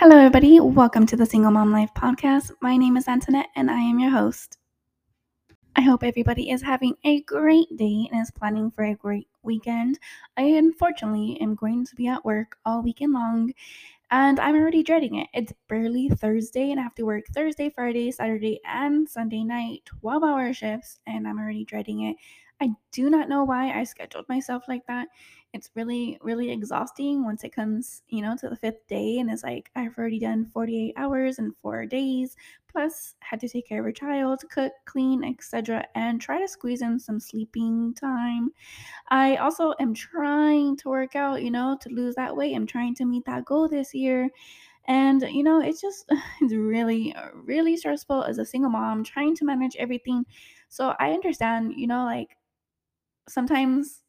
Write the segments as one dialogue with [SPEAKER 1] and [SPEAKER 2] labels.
[SPEAKER 1] Hello, everybody. Welcome to the Single Mom Life podcast. My name is Antoinette, and I am your host. I hope everybody is having a great day and is planning for a great weekend. I unfortunately am going to be at work all weekend long, and I'm already dreading it. It's barely Thursday, and I have to work Thursday, Friday, Saturday, and Sunday night 12 hour shifts, and I'm already dreading it. I do not know why I scheduled myself like that. It's really really exhausting once it comes you know to the fifth day and it's like i've already done 48 hours and four days plus had to take care of a child cook clean etc and try to squeeze in some sleeping time. I also am trying to work out you know to lose that weight. I'm trying to meet that goal this year. And you know it's just it's really really stressful as a single mom trying to manage everything. So i understand you know like sometimes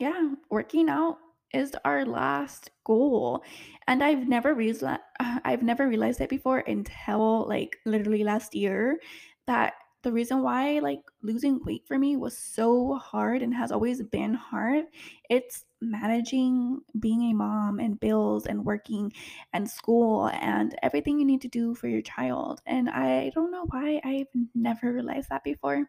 [SPEAKER 1] yeah, working out is our last goal. And I've never realized I've never realized it before until like literally last year that the reason why like losing weight for me was so hard and has always been hard it's managing being a mom and bills and working and school and everything you need to do for your child and i don't know why i've never realized that before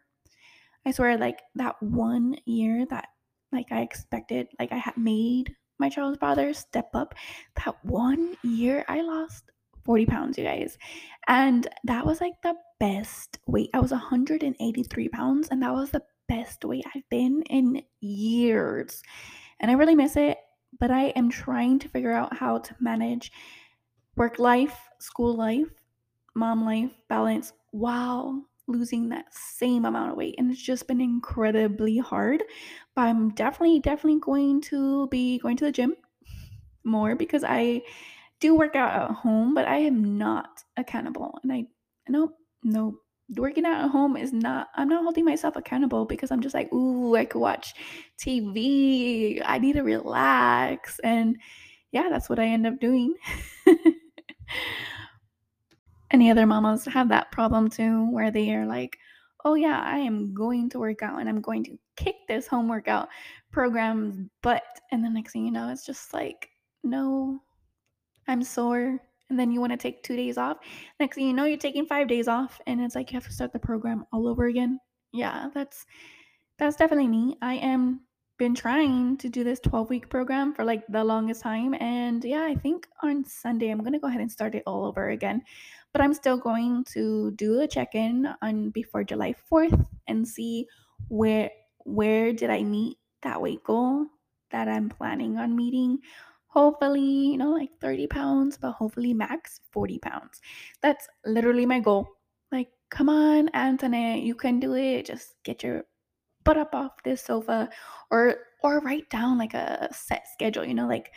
[SPEAKER 1] i swear like that one year that like I expected. Like I had made my child's father step up. That one year I lost 40 pounds, you guys. And that was like the best weight. I was 183 pounds, and that was the best weight I've been in years. And I really miss it, but I am trying to figure out how to manage work life, school life, mom life balance while losing that same amount of weight and it's just been incredibly hard. But i'm definitely definitely going to be going to the gym more because i do work out at home but i am not accountable and i no no working out at home is not i'm not holding myself accountable because i'm just like ooh i could watch tv i need to relax. And yeah that's what i end up doing any other mamas have that problem too, where they are like, oh yeah, I am going to work out and I'm going to kick this home workout program's butt. And the next thing you know, it's just like, no, I'm sore. And then you want to take two days off. Next thing you know, you're taking five days off. And it's like you have to start the program all over again. Yeah, that's that's definitely me. I am been trying to do this 12 week program for like the longest time. And yeah, I think on Sunday I'm going to go ahead and start it all over again. But I'm still going to do a check in on before July 4th and see where where did I meet that weight goal that I'm planning on meeting. Hopefully, you know, like 30 pounds, but hopefully max 40 pounds. That's literally my goal. Like, come on, Antoinette, you can do it. Just get your butt up off this sofa or or write down like a set schedule you know like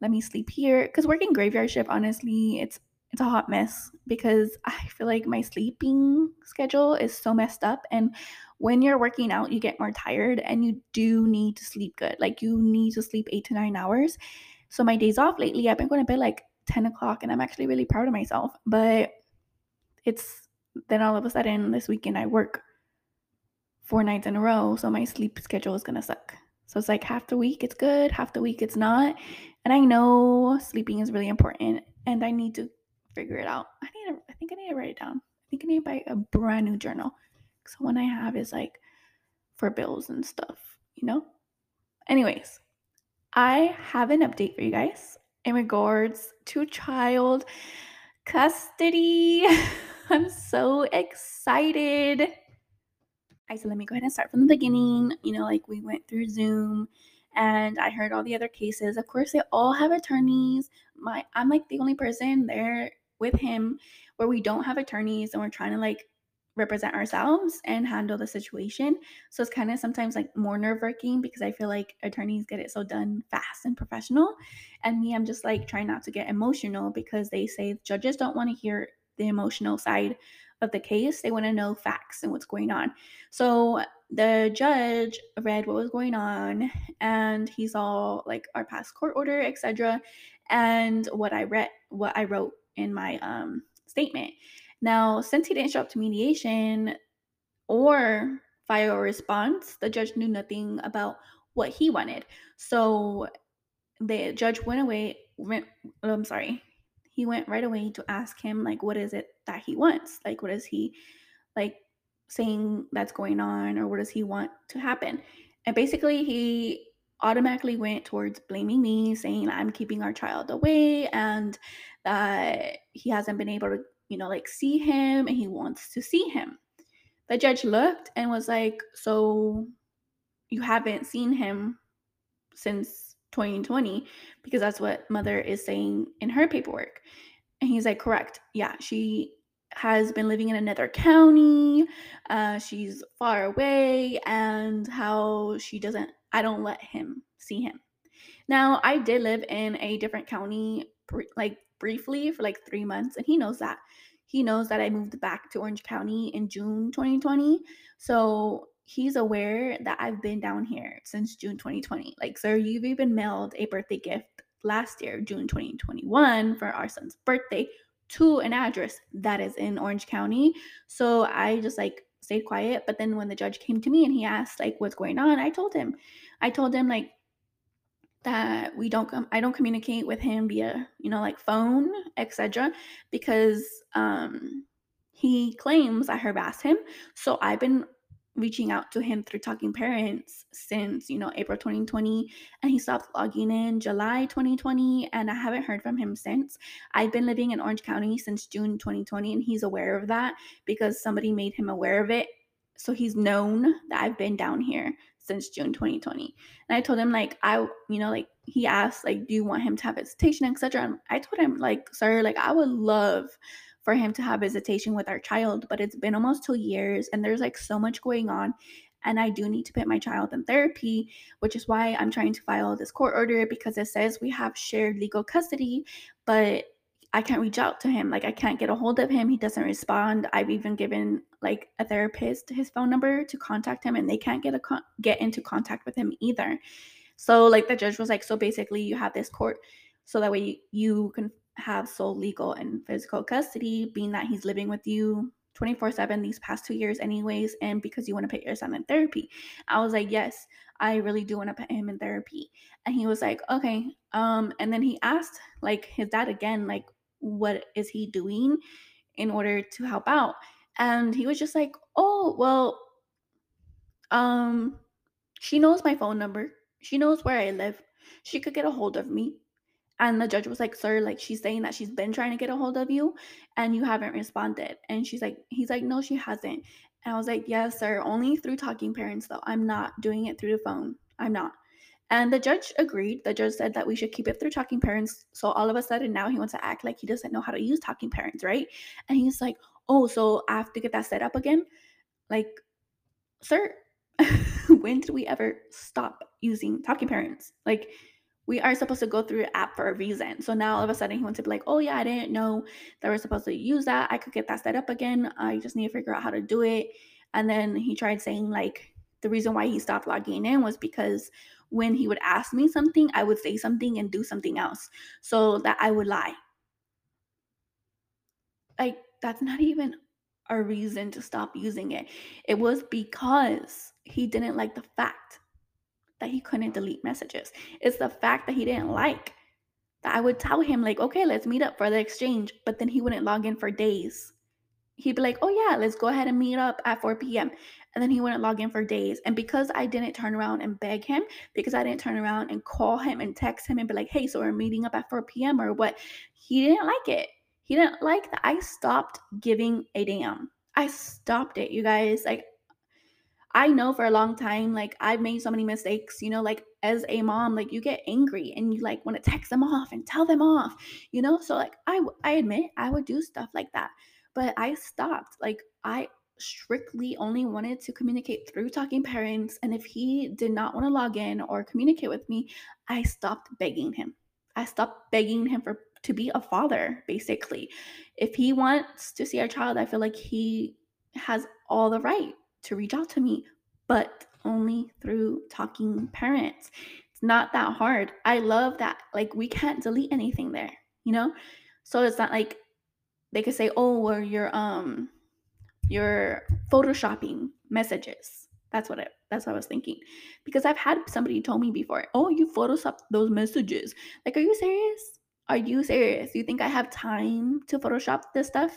[SPEAKER 1] let me sleep here because working graveyard shift honestly it's it's a hot mess because i feel like my sleeping schedule is so messed up and when you're working out you get more tired and you do need to sleep good like you need to sleep eight to nine hours so my days off lately i've been going to bed like 10 o'clock and i'm actually really proud of myself but it's then all of a sudden this weekend i work four nights in a row. So my sleep schedule is gonna suck. So it's like half the week it's good, half the week it's not. And I know sleeping is really important and I need to figure it out. I need to I think I need to write it down. I think I need to buy a brand new journal. So one I have is like for bills and stuff, you know? Anyways, I have an update for you guys in regards to child custody. I'm so excited. I said, let me go ahead and start from the beginning. You know, like we went through Zoom and I heard all the other cases. Of course, they all have attorneys. My I'm like the only person there with him where we don't have attorneys and we're trying to like represent ourselves and handle the situation. So it's kind of sometimes like more nerve-wracking because I feel like attorneys get it so done fast and professional. And me, I'm just like trying not to get emotional because they say judges don't want to hear the emotional side of the case. They want to know facts and what's going on. So the judge read what was going on and he saw like our past court order, etc. And what I read, what I wrote in my um, statement. Now, since he didn't show up to mediation or file a response, the judge knew nothing about what he wanted. So the judge went away. Went, I'm sorry, he went right away to ask him like what is it that he wants? Like what is he like saying that's going on or what does he want to happen? And basically he automatically went towards blaming me, saying I'm keeping our child away and that he hasn't been able to, you know, like see him and he wants to see him. The judge looked and was like, So you haven't seen him since 2020 because that's what mother is saying in her paperwork. And he's like, Correct. Yeah, she has been living in another county. Uh, she's far away, and how she doesn't, I don't let him see him. Now, I did live in a different county, like briefly for like three months, and he knows that. He knows that I moved back to Orange County in June 2020. So he's aware that I've been down here since June 2020. Like, sir, you've even mailed a birthday gift last year, June 2021, for our son's birthday to an address that is in Orange County. So I just like stayed quiet. But then when the judge came to me and he asked like what's going on, I told him. I told him like that we don't come I don't communicate with him via, you know, like phone, etc. because um he claims I harassed him. So I've been reaching out to him through talking parents since you know april 2020 and he stopped logging in july 2020 and i haven't heard from him since. I've been living in orange county since june 2020 and he's aware of that because somebody made him aware of it. So he's known that i've been down here since june 2020 and i told him like i you know like he asked like do you want him to have visitation etc i told him like sir like i would love for him to have visitation with our child, but it's been almost two years and there's like so much going on. And I do need to put my child in therapy, which is why I'm trying to file this court order because it says we have shared legal custody, but I can't reach out to him. Like I can't get a hold of him. He doesn't respond. I've even given like a therapist his phone number to contact him and they can't get a con- get into contact with him either. So like the judge was like so basically you have this court so that way you can have sole legal and physical custody, being that he's living with you 24 7 these past two years, anyways, and because you want to put your son in therapy. I was like, Yes, I really do want to put him in therapy. And he was like, Okay. Um, and then he asked like his dad again, like, what is he doing in order to help out? And he was just like, Oh, well, um, she knows my phone number. She knows where I live. She could get a hold of me. And the judge was like, Sir, like she's saying that she's been trying to get a hold of you and you haven't responded. And she's like, He's like, No, she hasn't. And I was like, Yes, sir, only through talking parents, though. I'm not doing it through the phone. I'm not. And the judge agreed. The judge said that we should keep it through talking parents. So all of a sudden now he wants to act like he doesn't know how to use talking parents, right? And he's like, Oh, so I have to get that set up again? Like, sir, when did we ever stop using talking parents? Like, we are supposed to go through an app for a reason. So now all of a sudden he wants to be like, oh yeah, I didn't know that we're supposed to use that. I could get that set up again. I just need to figure out how to do it. And then he tried saying like the reason why he stopped logging in was because when he would ask me something, I would say something and do something else. So that I would lie. Like that's not even a reason to stop using it. It was because he didn't like the fact that he couldn't delete messages. It's the fact that he didn't like that I would tell him, like, okay, let's meet up for the exchange, but then he wouldn't log in for days. He'd be like, oh, yeah, let's go ahead and meet up at 4 p.m. And then he wouldn't log in for days. And because I didn't turn around and beg him, because I didn't turn around and call him and text him and be like, hey, so we're meeting up at 4 p.m. or what, he didn't like it. He didn't like that I stopped giving a damn. I stopped it, you guys. Like, I know for a long time, like I've made so many mistakes, you know, like as a mom, like you get angry and you like want to text them off and tell them off, you know? So like I I admit I would do stuff like that. But I stopped. Like I strictly only wanted to communicate through talking parents and if he did not want to log in or communicate with me, I stopped begging him. I stopped begging him for to be a father basically. If he wants to see our child, I feel like he has all the right to reach out to me, but only through talking parents. It's not that hard. I love that. Like, we can't delete anything there, you know? So it's not like they could say, oh, well, you're, um, you're photoshopping messages. That's what I that's what I was thinking. Because I've had somebody told me before, oh, you photoshopped those messages. Like, are you serious? Are you serious? You think I have time to Photoshop this stuff?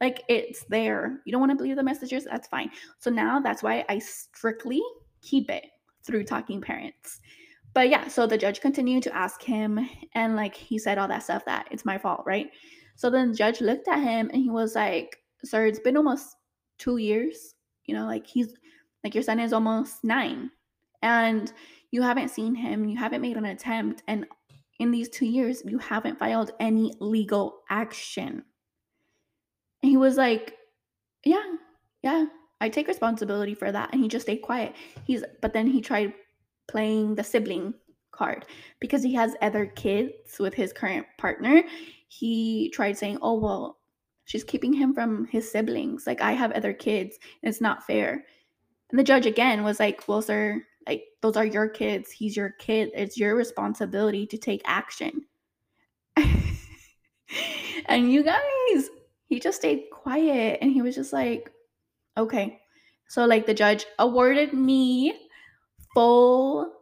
[SPEAKER 1] Like, it's there. You don't want to believe the messages? That's fine. So now that's why I strictly keep it through talking parents. But yeah, so the judge continued to ask him, and like he said all that stuff that it's my fault, right? So then the judge looked at him and he was like, Sir, it's been almost two years. You know, like he's like your son is almost nine and you haven't seen him, you haven't made an attempt, and in these two years, you haven't filed any legal action. And he was like, Yeah, yeah, I take responsibility for that. And he just stayed quiet. He's, but then he tried playing the sibling card because he has other kids with his current partner. He tried saying, Oh, well, she's keeping him from his siblings. Like, I have other kids. it's not fair. And the judge again was like, Well, sir, like, those are your kids. He's your kid. It's your responsibility to take action. and you guys, he just stayed quiet and he was just like, Okay. So, like, the judge awarded me full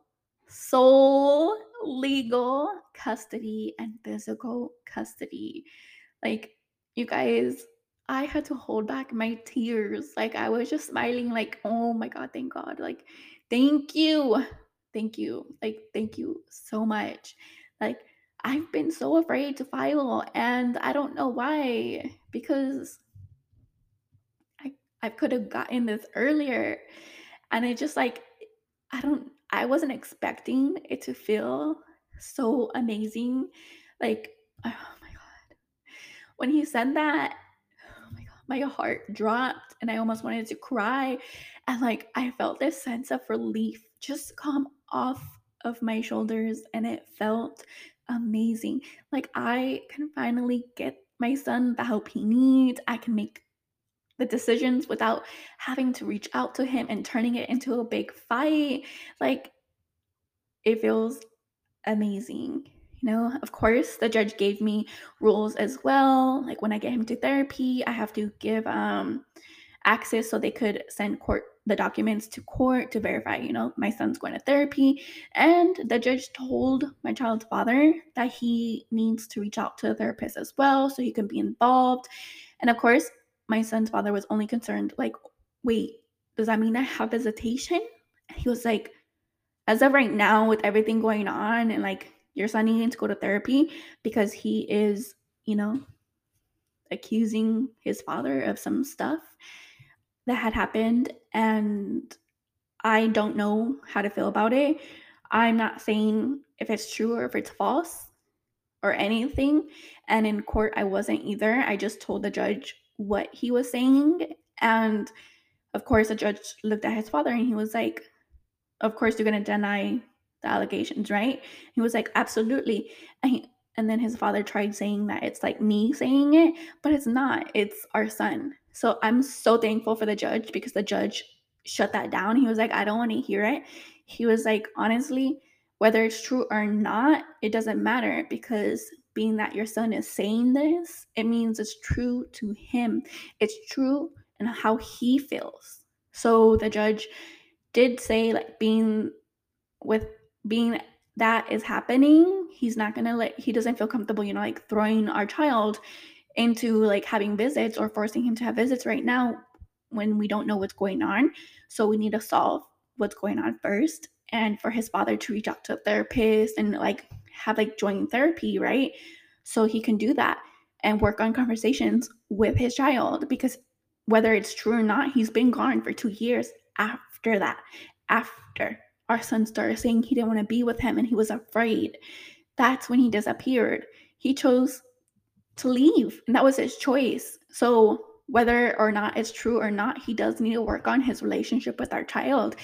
[SPEAKER 1] sole legal custody and physical custody. Like, you guys, I had to hold back my tears. Like, I was just smiling, like, oh my God, thank God. Like, thank you. Thank you. Like, thank you so much. Like, I've been so afraid to file, and I don't know why. Because I, I could have gotten this earlier. And it just like, I don't, I wasn't expecting it to feel so amazing. Like, oh my God. When he said that, my heart dropped and I almost wanted to cry. And like, I felt this sense of relief just come off of my shoulders and it felt amazing. Like, I can finally get my son the help he needs. I can make the decisions without having to reach out to him and turning it into a big fight. Like, it feels amazing. You know, of course, the judge gave me rules as well. Like when I get him to therapy, I have to give um access so they could send court the documents to court to verify, you know, my son's going to therapy. And the judge told my child's father that he needs to reach out to a therapist as well so he can be involved. And of course, my son's father was only concerned, like, wait, does that mean I have visitation? He was like, as of right now, with everything going on and like your son needing to go to therapy because he is, you know, accusing his father of some stuff that had happened. And I don't know how to feel about it. I'm not saying if it's true or if it's false or anything. And in court, I wasn't either. I just told the judge what he was saying. And of course, the judge looked at his father and he was like, Of course, you're going to deny the allegations, right? He was like, Absolutely. And, he, and then his father tried saying that it's like me saying it, but it's not. It's our son. So I'm so thankful for the judge because the judge shut that down. He was like, I don't want to hear it. He was like, honestly, whether it's true or not, it doesn't matter because being that your son is saying this, it means it's true to him. It's true and how he feels. So the judge did say like being with being that is happening, he's not gonna let he doesn't feel comfortable, you know, like throwing our child into like having visits or forcing him to have visits right now when we don't know what's going on. So we need to solve what's going on first and for his father to reach out to a therapist and like have like joint therapy, right? So he can do that and work on conversations with his child because whether it's true or not, he's been gone for two years after that. After our son started saying he didn't want to be with him and he was afraid, that's when he disappeared. He chose to leave, and that was his choice. So, whether or not it's true or not, he does need to work on his relationship with our child.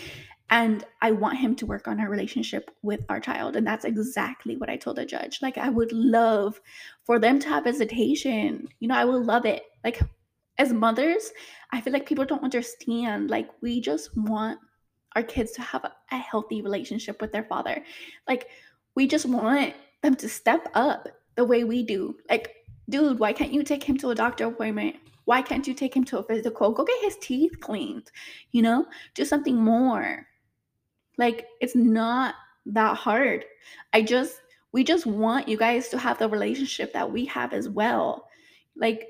[SPEAKER 1] And I want him to work on our relationship with our child. And that's exactly what I told the judge. Like, I would love for them to have visitation. You know, I would love it. Like, as mothers, I feel like people don't understand. Like, we just want our kids to have a, healthy relationship with their father. Like, we just want them to step up the way we do. Like, dude, why can't you take him to a doctor appointment? Why can't you take him to a physical? Go get his teeth cleaned, you know? Do something more. Like, it's not that hard. I just, We just want you guys to have the relationship that we have as well. Like,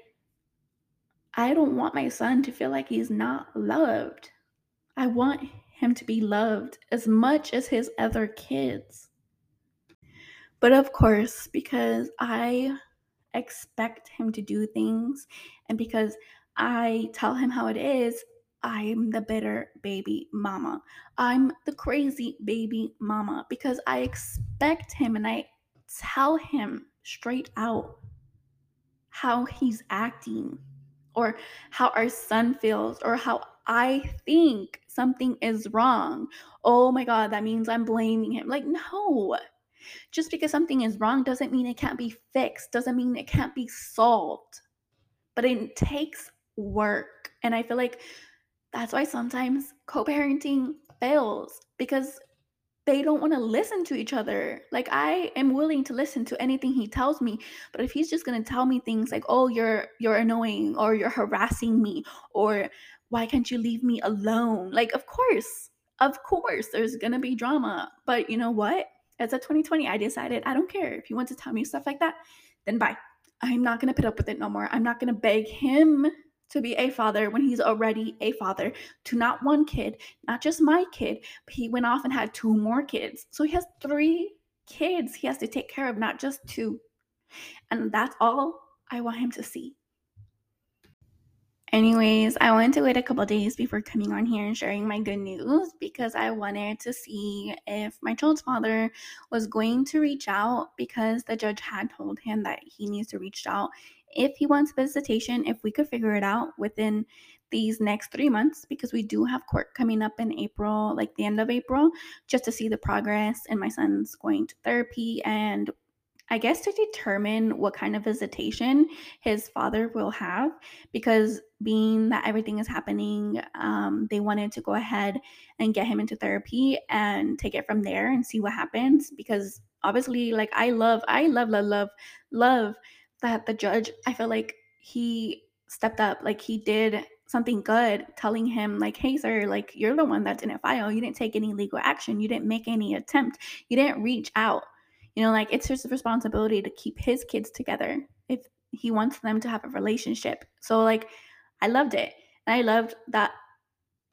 [SPEAKER 1] I don't want my son to feel like he's not loved. I want him to be loved as much as his other kids. But of course, because I expect him to do things and because I tell him how it is, I'm the bitter baby mama. I'm the crazy baby mama because I expect him and I tell him straight out how he's acting or how our son feels or how I think something is wrong. Oh my God, that means I'm blaming him. Like, no. Just because something is wrong doesn't mean it can't be fixed, doesn't mean it can't be solved. But it takes work. And I feel like that's why sometimes co parenting fails because they don't want to listen to each other. Like I am willing to listen to anything he tells me, but if he's just going to tell me things like, "Oh, you're you're annoying or you're harassing me or why can't you leave me alone?" Like of course. Of course there's to be drama. But you know what? As a 2020, I decided I don't care if you want to tell me stuff like that, then bye. I'm not to put up with it no more. I'm not to beg him to be a father when he's already a father to not one kid, not just my kid, but he went off and had two more kids. So he has three kids he has to take care of, not just two. And that's all I want him to see. Anyways, I wanted to wait a couple days before coming on here and sharing my good news because I wanted to see if my child's father was going to reach out because the judge had told him that he needs to reach out if he wants visitation, if we could figure it out within these next three months, because we do have court coming up in April, like the end of April, just to see the progress. And my son's going to therapy and I guess to determine what kind of visitation his father will have, because being that everything is happening, um, they wanted to go ahead and get him into therapy and take it from there and see what happens. Because obviously, like I love, I love, love, love, love that the judge, I feel like he stepped up, like he did something good, telling him, like, hey, sir, like you're the one that didn't file. You didn't take any legal action. You didn't make any attempt. You didn't reach out. You know, like it's his responsibility to keep his kids together if he wants them to have a relationship. So, like, I loved it. And I loved that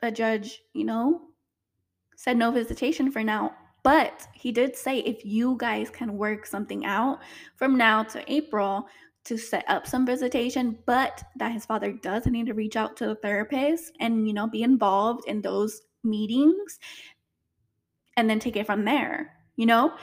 [SPEAKER 1] the judge, you know, said no visitation for now. But he did say if you guys can work something out from now to April to set up some visitation, but that his father does need to reach out to the therapist and, you know, be involved in those meetings and then take it from there, you know?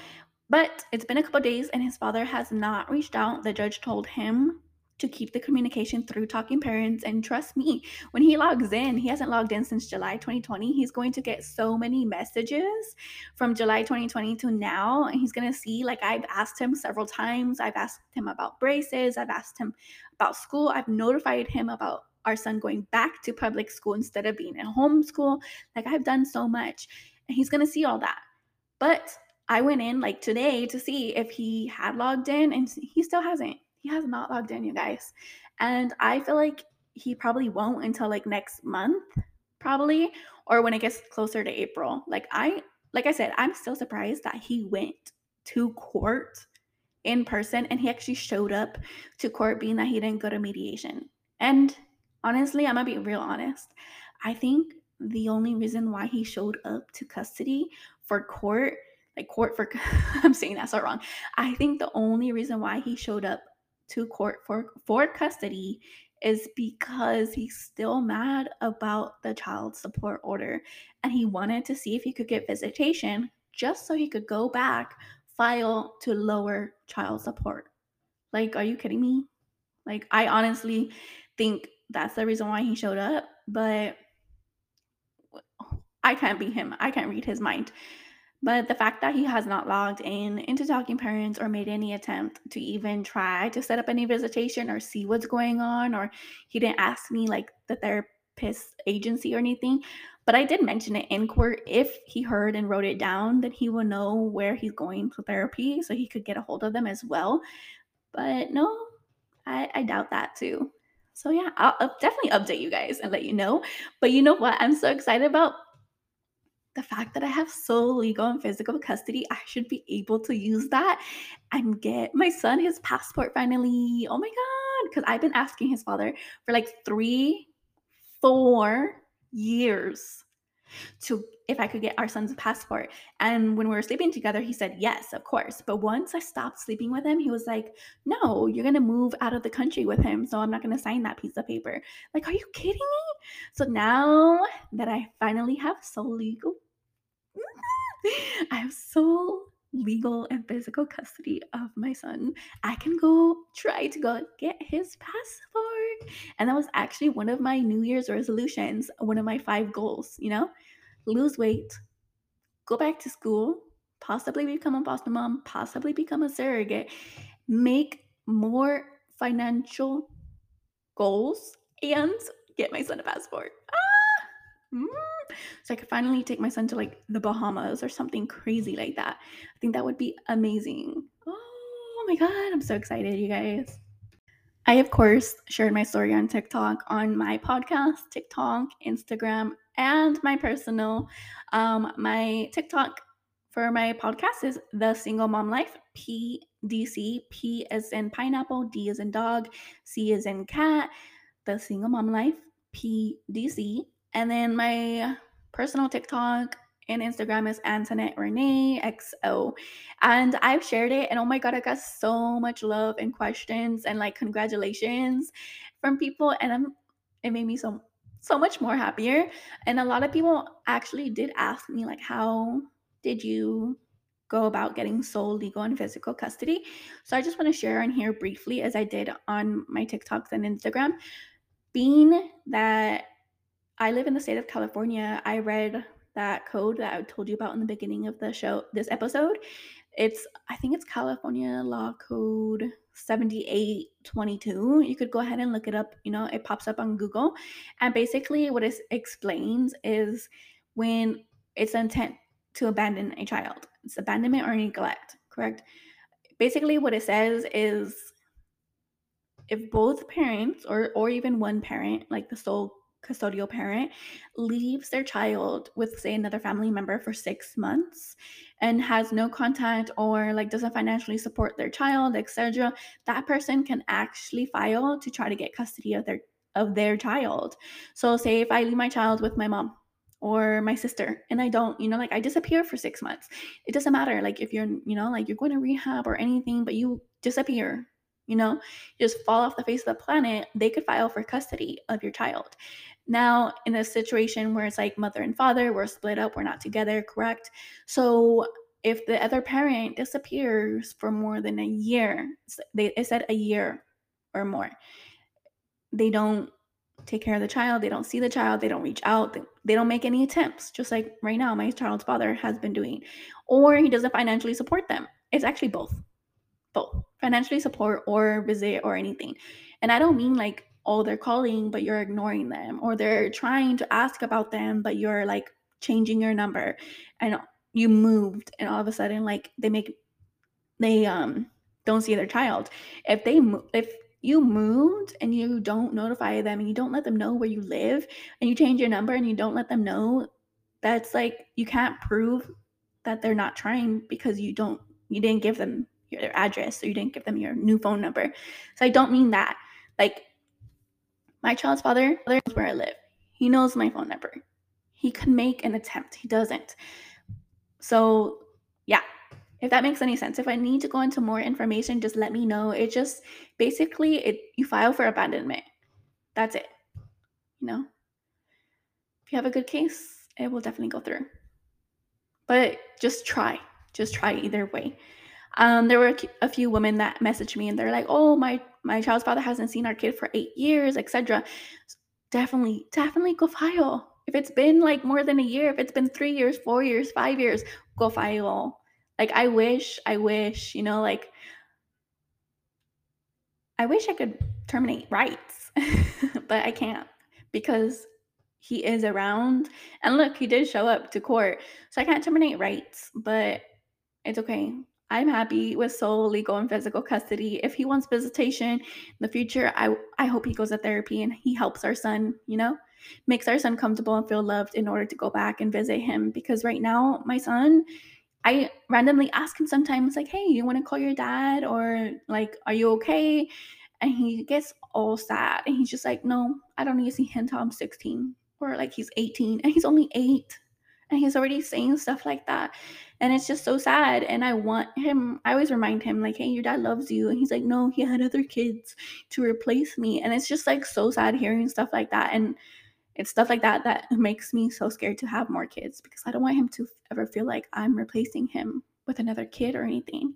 [SPEAKER 1] But it's been a couple days and his father has not reached out. The judge told him to keep the communication through talking parents. And trust me when he logs in he hasn't logged in since july 2020 he's going to get so many messages from july 2020 to now. And he's going to see like i've asked him several times. I've asked him about braces. I've asked him about school. I've notified him about our son going back to public school instead of being in homeschool. Like i've done so much. And he's going to see all that. But I went in like today to see if he had logged in and he still hasn't he has not logged in, you guys. And I feel like he probably won't until like next month, probably, or when it gets closer to April. Like I like I said, I'm still surprised that he went to court in person and he actually showed up to court being that he didn't go to mediation. And honestly, I'm gonna be real honest. I think the only reason why he showed up to custody for court, like court for I'm saying that so wrong. I think the only reason why he showed up to court for, for custody is because he's still mad about the child support order and he wanted to see if he could get visitation just so he could go back file to lower child support. Like are you kidding me? Like i honestly think that's the reason why he showed up but i can't be him. I can't read his mind but the fact that he has not logged in into Talking Parents or made any attempt to even try to set up any visitation or see what's going on, or he didn't ask me like the therapist agency or anything. But I did mention it in court. If he heard and wrote it down, then he will know where he's going for therapy so he could get a hold of them as well. But no, I, I doubt that too. So yeah, I'll, I'll definitely update you guys and let you know. But you know what I'm so excited about? The fact that I have sole legal and physical custody, I should be able to use that and get my son his passport finally. Oh my God. Because I've been asking his father for like three, four years to if I could get our son's passport. And when we were sleeping together, he said yes, of course. But once I stopped sleeping with him, he was like, "No, you're gonna move out of the country with him, so I'm not gonna sign that piece of paper." Like, are you kidding me? So now that I finally have sole legal, I have sole legal and physical custody of my son, I can go try to go get his passport. And that was actually one of my New Year's resolutions, one of my five goals, you know? lose weight, go back to school, possibly become a foster mom, possibly become a surrogate, make more financial goals, and get my son a passport. Ah! Mm. So I could finally take my son to like the Bahamas or something crazy like that. I think that would be amazing. Oh my God, I'm so excited, you guys. I, of course, shared my story on TikTok, on my podcast, TikTok, Instagram, and my personal. Um, my TikTok for my podcast is The Single Mom Life, PDC. P is in pineapple, D is in dog, C is in cat. The Single Mom Life, PDC. And then my personal TikTok and Instagram is Antoinette Renee XO. And I've shared it, and oh my god, I got so much love and questions and like congratulations from people, and I'm it made me so so much more happier. And a lot of people actually did ask me like, how did you go about getting sole legal and physical custody? So I just want to share on here briefly, as I did on my TikToks and Instagram. Being that I live in the state of California, I read that code that I told you about in the beginning of the show, this episode. It's, I think it's California Law Code 7822. You could go ahead and look it up. You know, it pops up on Google. And basically, what it explains is when it's intent to abandon a child, it's abandonment or neglect, correct? Basically, what it says is if both parents or or even one parent, like the sole custodial parent leaves their child with say another family member for 6 months and has no contact or like doesn't financially support their child etc that person can actually file to try to get custody of their of their child. So say if i leave my child with my mom or my sister and i don't you know like i disappear for 6 months it doesn't matter like if you're you know like you're going to rehab or anything but you disappear you know just fall off the face of the planet they could file for custody of your child now, in a situation where it's like mother and father, we're split up, we're not together, correct? So, if the other parent disappears for more than a year, they it said a year or more, they don't take care of the child, they don't see the child, they don't reach out, they, they don't make any attempts, just like right now, my child's father has been doing, or he doesn't financially support them. It's actually both, both financially support or visit or anything. And I don't mean like oh, they're calling, but you're ignoring them, or they're trying to ask about them, but you're like changing your number and you moved and all of a sudden like they make they um don't see their child if they if you moved and you don't notify them and you don't let them know where you live and you change your number and you don't let them know that's like you can't prove that they're not trying because you don't you didn't give them your address or you didn't give them your new phone number so i don't mean that like my child's father knows where I live. He knows my phone number. He could make an attempt. He doesn't. So, yeah, if that makes any sense. If I need to go into more information, just let me know. It just basically it you file for abandonment. That's it. You know? If you have a good case, it will definitely go through. But just try. Just try either way. Um, there were a few women that messaged me and they're like, "Oh, my my child's father hasn't seen our kid for eight years, etc." Definitely, definitely go file. If it's been like more than a year, if it's been three years, four years, five years, go file. Like I wish, I wish, you know, like I wish I could terminate rights, but I can't because he is around. And look, he did show up to court. So I can't terminate rights, but it's okay. I'm happy with sole legal and physical custody. If he wants visitation in the future, I I hope he goes to therapy and he helps our son, you know? Makes our son comfortable and feel loved in order to go back and visit him because right now my son I randomly ask him sometimes like, "Hey, you want to call your dad or like, are you okay?" And he gets all sad and he's just like, "No, I don't need to see him until I'm 16." Or like he's 18 and he's only 8 and he's already saying stuff like that. And it's just so sad. And I want him, I always remind him, like, hey, your dad loves you. And he's like, no, he had other kids to replace me. And it's just like so sad hearing stuff like that. And it's stuff like that that makes me so scared to have more kids because I don't want him to ever feel like I'm replacing him with another kid or anything.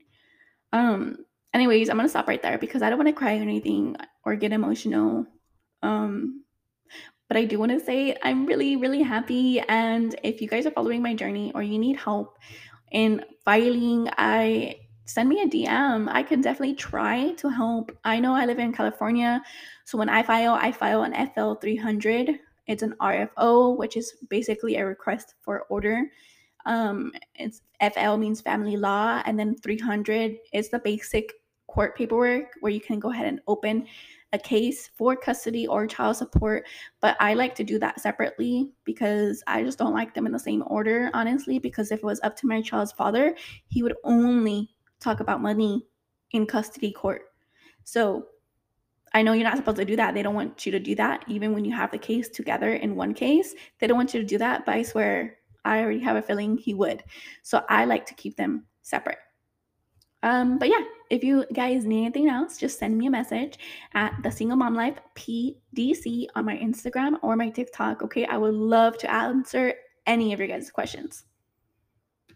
[SPEAKER 1] Um, anyways, I'm gonna stop right there because I don't want to cry or anything or get emotional. Um, but I do want to say I'm really, really happy. And if you guys are following my journey or you need help in filing, I send me a DM. I can definitely try to help. I know I live in California, so when I file, I file an FL 300. It's an RFO, which is basically a request for order. Um, it's FL means family law, and then 300 is the basic court paperwork where you can go ahead and open a case for custody or child support. But I like to do that separately because I just don't like them in the same order, honestly. Because if it was up to my child's father, he would only talk about money in custody court. So I know you're not supposed to do that. They don't want you to do that. Even when you have the case together in one case, they don't want you to do that. But I swear, I already have a feeling he would. So I like to keep them separate. Um, but yeah, if you guys need anything else, just send me a message at the Single Mom Life PDC on my Instagram or my TikTok. Okay, I would love to answer any of your guys' questions.